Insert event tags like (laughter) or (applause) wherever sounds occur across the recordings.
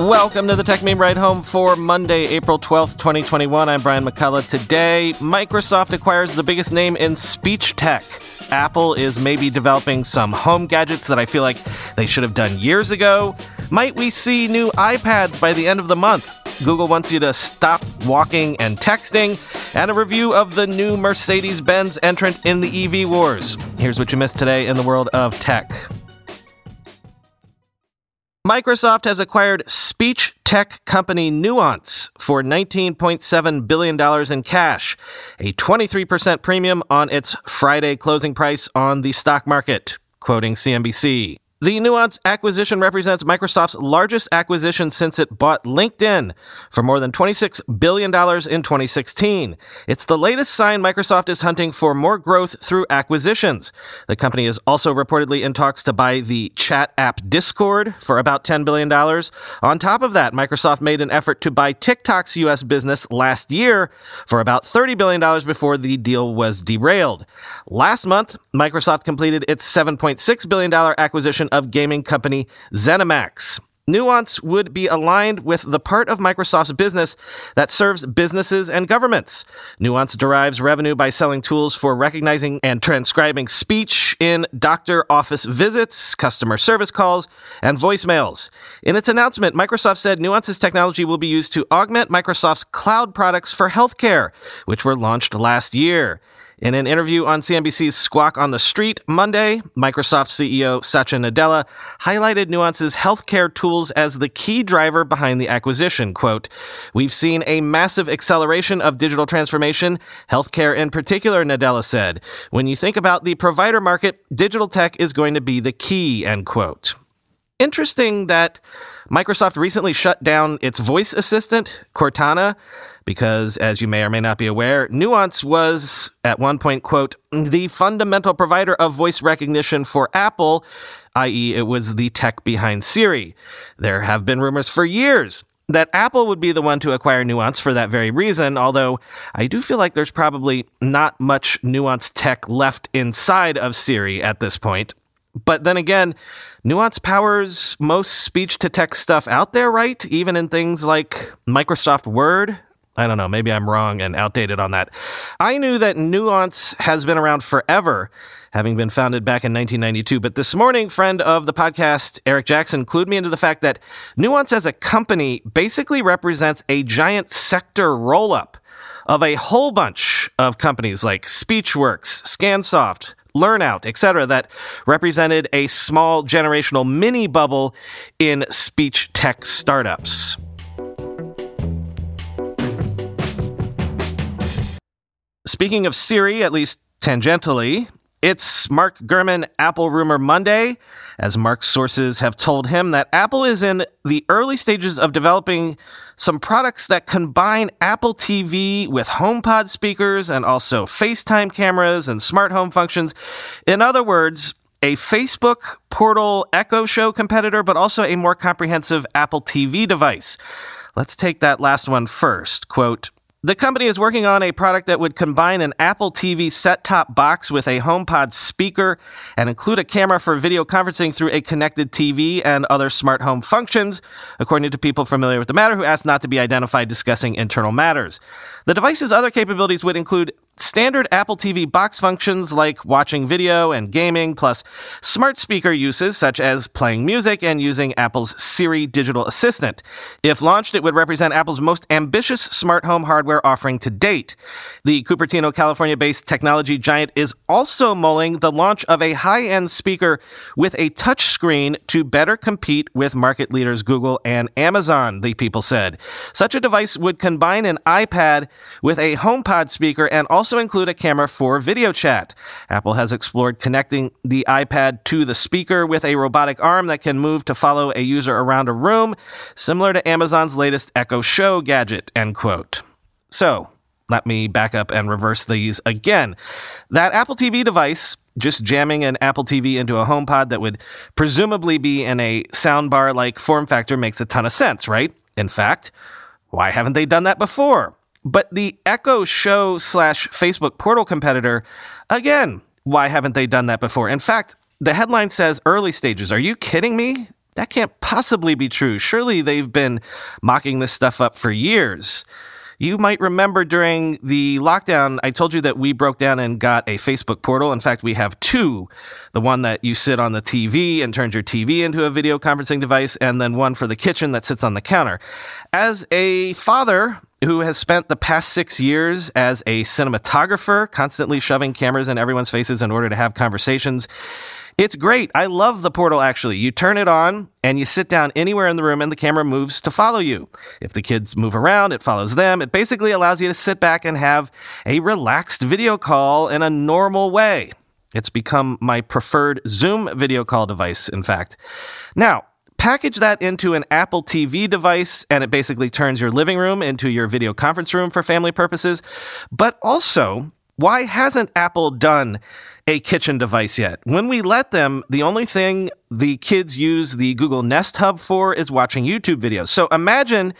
Welcome to the Tech Meme Ride Home for Monday, April 12th, 2021. I'm Brian McCullough. Today, Microsoft acquires the biggest name in speech tech. Apple is maybe developing some home gadgets that I feel like they should have done years ago. Might we see new iPads by the end of the month? Google wants you to stop walking and texting, and a review of the new Mercedes Benz entrant in the EV wars. Here's what you missed today in the world of tech. Microsoft has acquired speech tech company Nuance for $19.7 billion in cash, a 23% premium on its Friday closing price on the stock market, quoting CNBC. The Nuance acquisition represents Microsoft's largest acquisition since it bought LinkedIn for more than $26 billion in 2016. It's the latest sign Microsoft is hunting for more growth through acquisitions. The company is also reportedly in talks to buy the chat app Discord for about $10 billion. On top of that, Microsoft made an effort to buy TikTok's U.S. business last year for about $30 billion before the deal was derailed. Last month, Microsoft completed its $7.6 billion acquisition of gaming company ZeniMax. Nuance would be aligned with the part of Microsoft's business that serves businesses and governments. Nuance derives revenue by selling tools for recognizing and transcribing speech in doctor office visits, customer service calls, and voicemails. In its announcement, Microsoft said Nuance's technology will be used to augment Microsoft's cloud products for healthcare, which were launched last year. In an interview on CNBC's Squawk on the Street Monday, Microsoft CEO Satya Nadella highlighted Nuance's healthcare tools as the key driver behind the acquisition. Quote, We've seen a massive acceleration of digital transformation, healthcare in particular, Nadella said. When you think about the provider market, digital tech is going to be the key, end quote. Interesting that Microsoft recently shut down its voice assistant, Cortana, because as you may or may not be aware, Nuance was at one point, quote, the fundamental provider of voice recognition for Apple, i.e., it was the tech behind Siri. There have been rumors for years that Apple would be the one to acquire Nuance for that very reason, although I do feel like there's probably not much Nuance tech left inside of Siri at this point. But then again, Nuance powers most speech to text stuff out there, right? Even in things like Microsoft Word. I don't know, maybe I'm wrong and outdated on that. I knew that Nuance has been around forever, having been founded back in 1992. But this morning, friend of the podcast, Eric Jackson, clued me into the fact that Nuance as a company basically represents a giant sector roll up of a whole bunch of companies like Speechworks, Scansoft, Lernout, etc., that represented a small generational mini bubble in speech tech startups. Speaking of Siri, at least tangentially, it's Mark Gurman Apple Rumor Monday, as Mark's sources have told him that Apple is in the early stages of developing some products that combine Apple TV with HomePod speakers and also FaceTime cameras and smart home functions. In other words, a Facebook Portal Echo Show competitor, but also a more comprehensive Apple TV device. Let's take that last one first. Quote, the company is working on a product that would combine an Apple TV set top box with a HomePod speaker and include a camera for video conferencing through a connected TV and other smart home functions, according to people familiar with the matter who asked not to be identified discussing internal matters. The device's other capabilities would include standard Apple TV box functions like watching video and gaming, plus smart speaker uses such as playing music and using Apple's Siri digital assistant. If launched, it would represent Apple's most ambitious smart home hardware offering to date. The Cupertino, California based technology giant is also mulling the launch of a high end speaker with a touchscreen to better compete with market leaders Google and Amazon, the people said. Such a device would combine an iPad with a HomePod speaker and also include a camera for video chat. Apple has explored connecting the iPad to the speaker with a robotic arm that can move to follow a user around a room, similar to Amazon's latest Echo Show gadget, end quote. So, let me back up and reverse these again. That Apple TV device just jamming an Apple TV into a HomePod that would presumably be in a soundbar like form factor makes a ton of sense, right? In fact, why haven't they done that before? But the Echo Show slash Facebook portal competitor, again, why haven't they done that before? In fact, the headline says early stages. Are you kidding me? That can't possibly be true. Surely they've been mocking this stuff up for years. You might remember during the lockdown, I told you that we broke down and got a Facebook portal. In fact, we have two the one that you sit on the TV and turns your TV into a video conferencing device, and then one for the kitchen that sits on the counter. As a father, who has spent the past six years as a cinematographer, constantly shoving cameras in everyone's faces in order to have conversations. It's great. I love the portal actually. You turn it on and you sit down anywhere in the room and the camera moves to follow you. If the kids move around, it follows them. It basically allows you to sit back and have a relaxed video call in a normal way. It's become my preferred Zoom video call device, in fact. Now, package that into an Apple TV device, and it basically turns your living room into your video conference room for family purposes. But also, why hasn't Apple done a kitchen device yet. When we let them, the only thing the kids use the Google Nest Hub for is watching YouTube videos. So imagine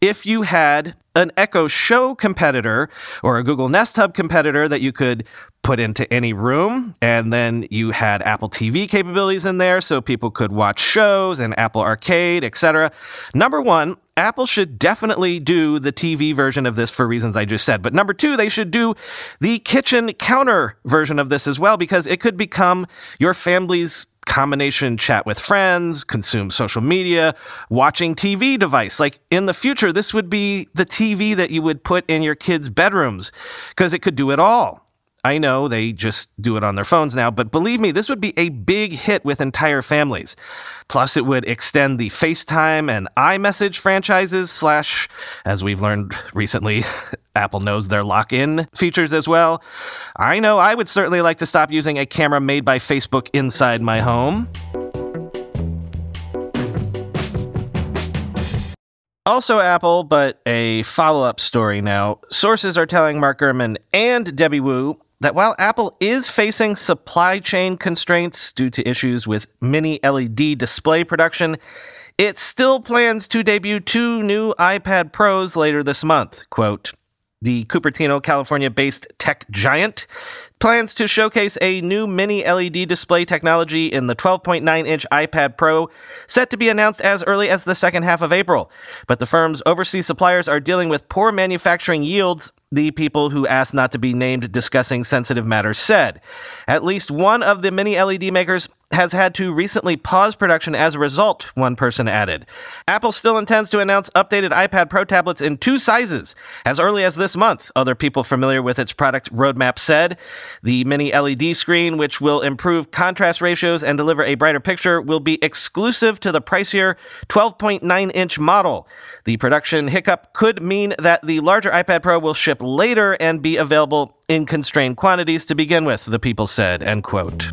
if you had an Echo Show competitor or a Google Nest Hub competitor that you could put into any room. And then you had Apple TV capabilities in there so people could watch shows and Apple Arcade, etc. Number one, Apple should definitely do the TV version of this for reasons I just said. But number two, they should do the kitchen counter version of this as well because it could become your family's combination chat with friends, consume social media, watching TV device. Like in the future, this would be the TV that you would put in your kids' bedrooms because it could do it all. I know they just do it on their phones now, but believe me, this would be a big hit with entire families. Plus, it would extend the FaceTime and iMessage franchises, slash, as we've learned recently, (laughs) Apple knows their lock in features as well. I know I would certainly like to stop using a camera made by Facebook inside my home. Also, Apple, but a follow up story now. Sources are telling Mark Gurman and Debbie Wu that while Apple is facing supply chain constraints due to issues with mini LED display production, it still plans to debut two new iPad Pros later this month. Quote, the Cupertino, California based tech giant plans to showcase a new mini LED display technology in the 12.9 inch iPad Pro, set to be announced as early as the second half of April. But the firm's overseas suppliers are dealing with poor manufacturing yields the people who asked not to be named discussing sensitive matters said. At least one of the mini LED makers has had to recently pause production as a result, one person added. Apple still intends to announce updated iPad Pro tablets in two sizes as early as this month, other people familiar with its product roadmap said. The mini LED screen, which will improve contrast ratios and deliver a brighter picture, will be exclusive to the pricier 12.9 inch model. The production hiccup could mean that the larger iPad Pro will ship later and be available in constrained quantities to begin with, the people said, end quote.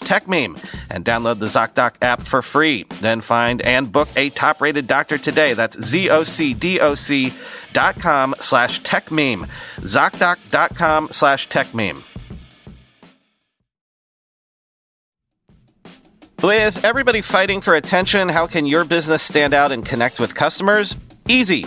TechMeme and download the ZocDoc app for free. Then find and book a top rated doctor today. That's Z-O-C-D-O-C dot com slash TechMeme. ZocDoc.com slash TechMeme. With everybody fighting for attention, how can your business stand out and connect with customers? Easy.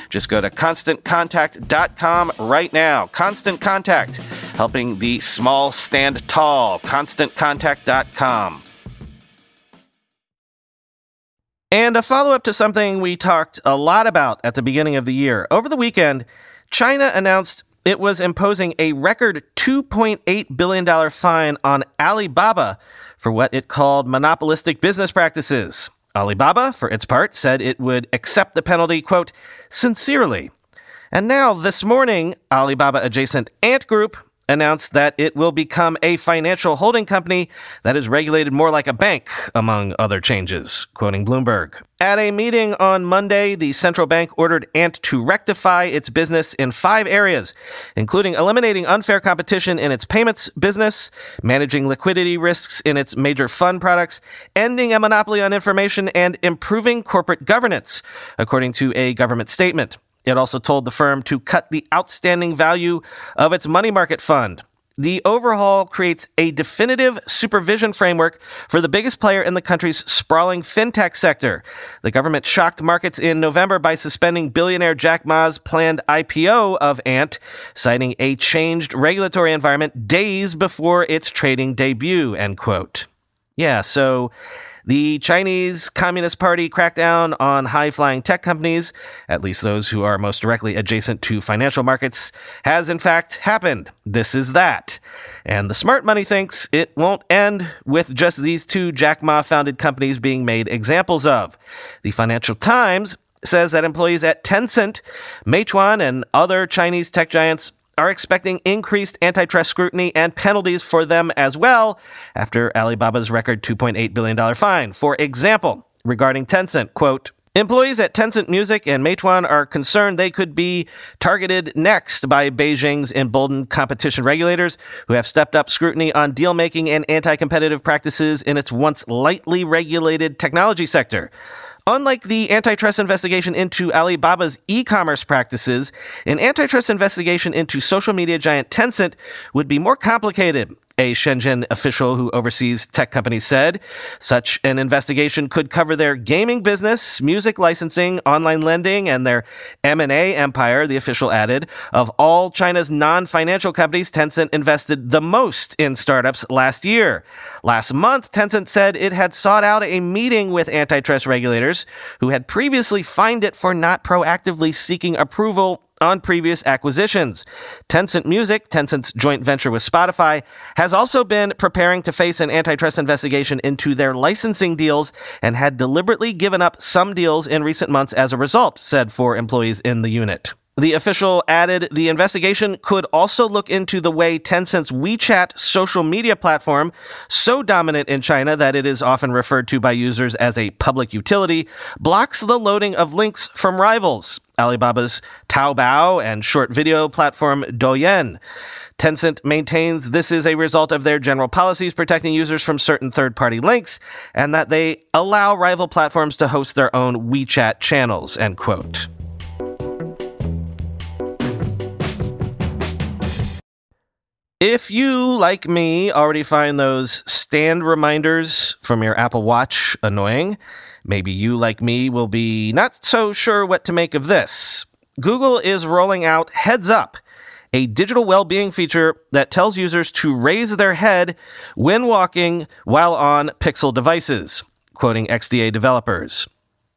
Just go to constantcontact.com right now. Constant Contact, helping the small stand tall. ConstantContact.com. And a follow up to something we talked a lot about at the beginning of the year. Over the weekend, China announced it was imposing a record $2.8 billion fine on Alibaba for what it called monopolistic business practices. Alibaba, for its part, said it would accept the penalty, quote, sincerely. And now, this morning, Alibaba adjacent Ant Group announced that it will become a financial holding company that is regulated more like a bank, among other changes, quoting Bloomberg. At a meeting on Monday, the central bank ordered Ant to rectify its business in five areas, including eliminating unfair competition in its payments business, managing liquidity risks in its major fund products, ending a monopoly on information, and improving corporate governance, according to a government statement. It also told the firm to cut the outstanding value of its money market fund. The overhaul creates a definitive supervision framework for the biggest player in the country's sprawling fintech sector. The government shocked markets in November by suspending billionaire Jack Ma's planned IPO of Ant, citing a changed regulatory environment days before its trading debut, end quote. Yeah, so the Chinese Communist Party crackdown on high flying tech companies, at least those who are most directly adjacent to financial markets, has in fact happened. This is that. And the smart money thinks it won't end with just these two Jack Ma founded companies being made examples of. The Financial Times says that employees at Tencent, Meituan, and other Chinese tech giants are expecting increased antitrust scrutiny and penalties for them as well after Alibaba's record $2.8 billion fine. For example, regarding Tencent, quote, Employees at Tencent Music and Meituan are concerned they could be targeted next by Beijing's emboldened competition regulators who have stepped up scrutiny on deal making and anti competitive practices in its once lightly regulated technology sector. Unlike the antitrust investigation into Alibaba's e commerce practices, an antitrust investigation into social media giant Tencent would be more complicated a Shenzhen official who oversees tech companies said. Such an investigation could cover their gaming business, music licensing, online lending, and their M&A empire, the official added. Of all China's non-financial companies, Tencent invested the most in startups last year. Last month, Tencent said it had sought out a meeting with antitrust regulators who had previously fined it for not proactively seeking approval on previous acquisitions. Tencent Music, Tencent's joint venture with Spotify, has also been preparing to face an antitrust investigation into their licensing deals and had deliberately given up some deals in recent months as a result, said four employees in the unit. The official added the investigation could also look into the way Tencent's WeChat social media platform, so dominant in China that it is often referred to by users as a public utility, blocks the loading of links from rivals, Alibaba's Taobao and short video platform Douyin. Tencent maintains this is a result of their general policies protecting users from certain third party links and that they allow rival platforms to host their own WeChat channels, end quote. If you, like me, already find those stand reminders from your Apple Watch annoying, maybe you, like me, will be not so sure what to make of this. Google is rolling out Heads Up, a digital well being feature that tells users to raise their head when walking while on Pixel devices, quoting XDA developers.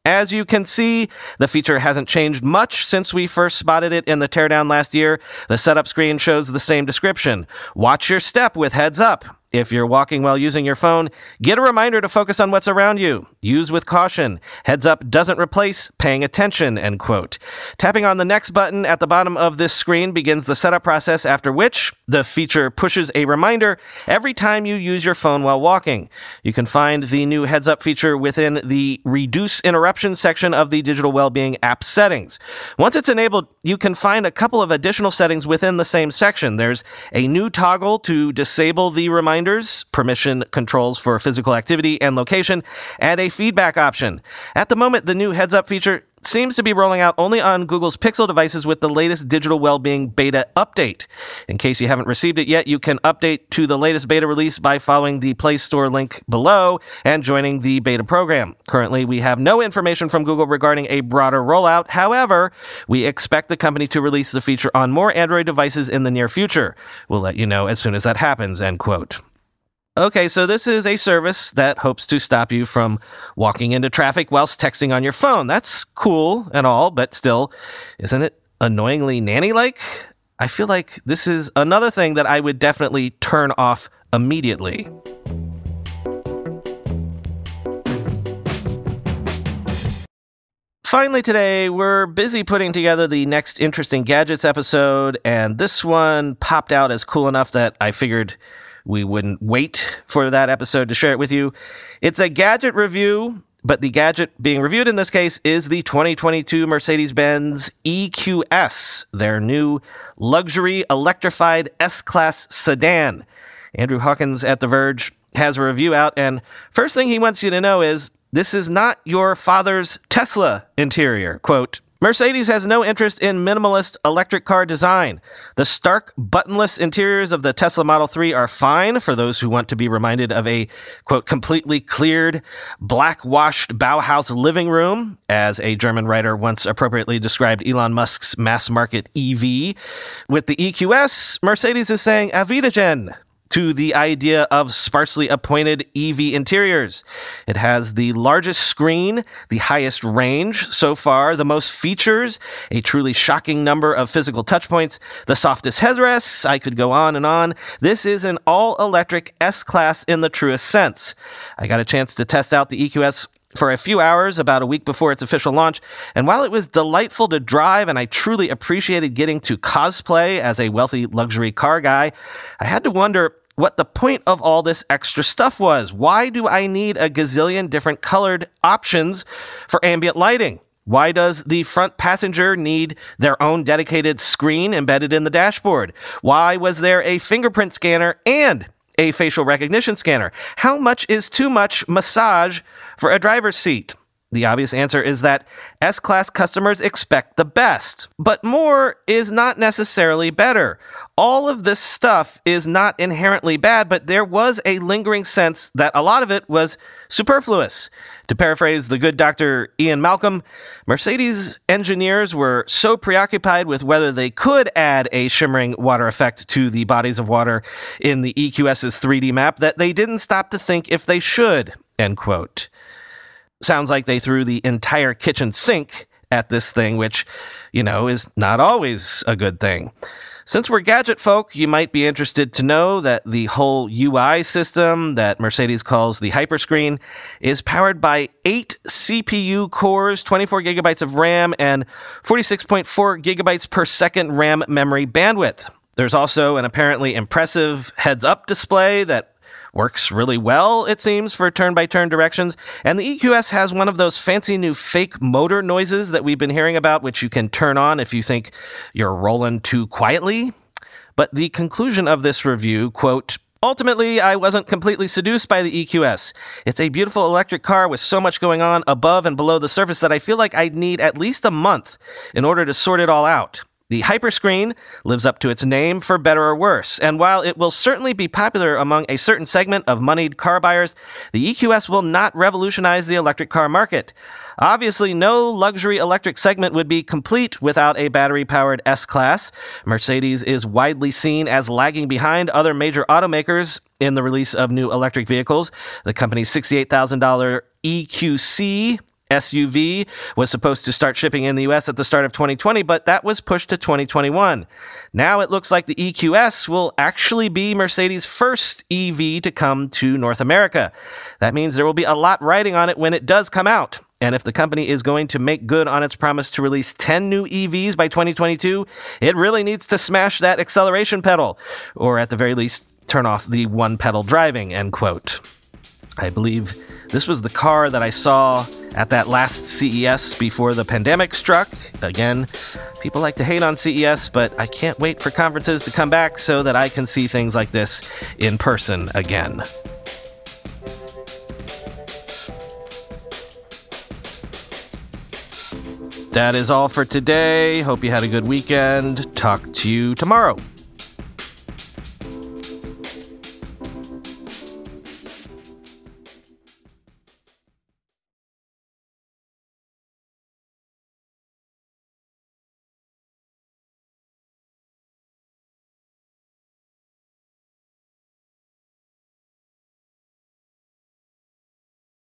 As you can see, the feature hasn't changed much since we first spotted it in the teardown last year. The setup screen shows the same description. Watch your step with heads up. If you're walking while using your phone, get a reminder to focus on what's around you. Use with caution. Heads up doesn't replace paying attention, end quote. Tapping on the next button at the bottom of this screen begins the setup process, after which the feature pushes a reminder every time you use your phone while walking. You can find the new heads up feature within the reduce interruption section of the digital well-being app settings. Once it's enabled, you can find a couple of additional settings within the same section. There's a new toggle to disable the reminders, permission controls for physical activity and location, and a feedback option. At the moment, the new heads up feature seems to be rolling out only on Google's Pixel devices with the latest digital well-being beta update. In case you haven't received it yet, you can update to the latest beta release by following the Play Store link below and joining the beta program. Currently, we have no information from Google regarding a broader rollout. However, we expect the company to release the feature on more Android devices in the near future. We'll let you know as soon as that happens, end quote. Okay, so this is a service that hopes to stop you from walking into traffic whilst texting on your phone. That's cool and all, but still, isn't it annoyingly nanny like? I feel like this is another thing that I would definitely turn off immediately. Finally, today, we're busy putting together the next Interesting Gadgets episode, and this one popped out as cool enough that I figured we wouldn't wait for that episode to share it with you. It's a gadget review, but the gadget being reviewed in this case is the 2022 Mercedes Benz EQS, their new luxury electrified S Class sedan. Andrew Hawkins at The Verge has a review out, and first thing he wants you to know is this is not your father's Tesla interior. Quote, Mercedes has no interest in minimalist electric car design. The stark, buttonless interiors of the Tesla Model 3 are fine for those who want to be reminded of a, quote, completely cleared, black washed Bauhaus living room, as a German writer once appropriately described Elon Musk's mass market EV. With the EQS, Mercedes is saying, auf Wiedersehen, to the idea of sparsely appointed EV interiors. It has the largest screen, the highest range so far, the most features, a truly shocking number of physical touchpoints, the softest headrests. I could go on and on. This is an all electric S Class in the truest sense. I got a chance to test out the EQS for a few hours about a week before its official launch. And while it was delightful to drive and I truly appreciated getting to cosplay as a wealthy luxury car guy, I had to wonder what the point of all this extra stuff was. Why do I need a gazillion different colored options for ambient lighting? Why does the front passenger need their own dedicated screen embedded in the dashboard? Why was there a fingerprint scanner and a facial recognition scanner? How much is too much massage for a driver's seat? The obvious answer is that S Class customers expect the best, but more is not necessarily better. All of this stuff is not inherently bad, but there was a lingering sense that a lot of it was superfluous. To paraphrase the good Dr. Ian Malcolm, Mercedes engineers were so preoccupied with whether they could add a shimmering water effect to the bodies of water in the EQS's 3D map that they didn't stop to think if they should. End quote. Sounds like they threw the entire kitchen sink at this thing, which, you know, is not always a good thing. Since we're gadget folk, you might be interested to know that the whole UI system that Mercedes calls the Hyperscreen is powered by eight CPU cores, 24 gigabytes of RAM, and 46.4 gigabytes per second RAM memory bandwidth. There's also an apparently impressive heads up display that works really well, it seems, for turn by turn directions. And the EQS has one of those fancy new fake motor noises that we've been hearing about, which you can turn on if you think you're rolling too quietly. But the conclusion of this review, quote, Ultimately, I wasn't completely seduced by the EQS. It's a beautiful electric car with so much going on above and below the surface that I feel like I'd need at least a month in order to sort it all out. The Hyperscreen lives up to its name for better or worse, and while it will certainly be popular among a certain segment of moneyed car buyers, the EQS will not revolutionize the electric car market. Obviously, no luxury electric segment would be complete without a battery powered S Class. Mercedes is widely seen as lagging behind other major automakers in the release of new electric vehicles. The company's $68,000 EQC SUV was supposed to start shipping in the US at the start of 2020, but that was pushed to 2021. Now it looks like the EQS will actually be Mercedes' first EV to come to North America. That means there will be a lot riding on it when it does come out. And if the company is going to make good on its promise to release 10 new EVs by 2022, it really needs to smash that acceleration pedal, or at the very least, turn off the one pedal driving, end quote. I believe this was the car that I saw at that last CES before the pandemic struck. Again, people like to hate on CES, but I can't wait for conferences to come back so that I can see things like this in person again. That is all for today. Hope you had a good weekend. Talk to you tomorrow.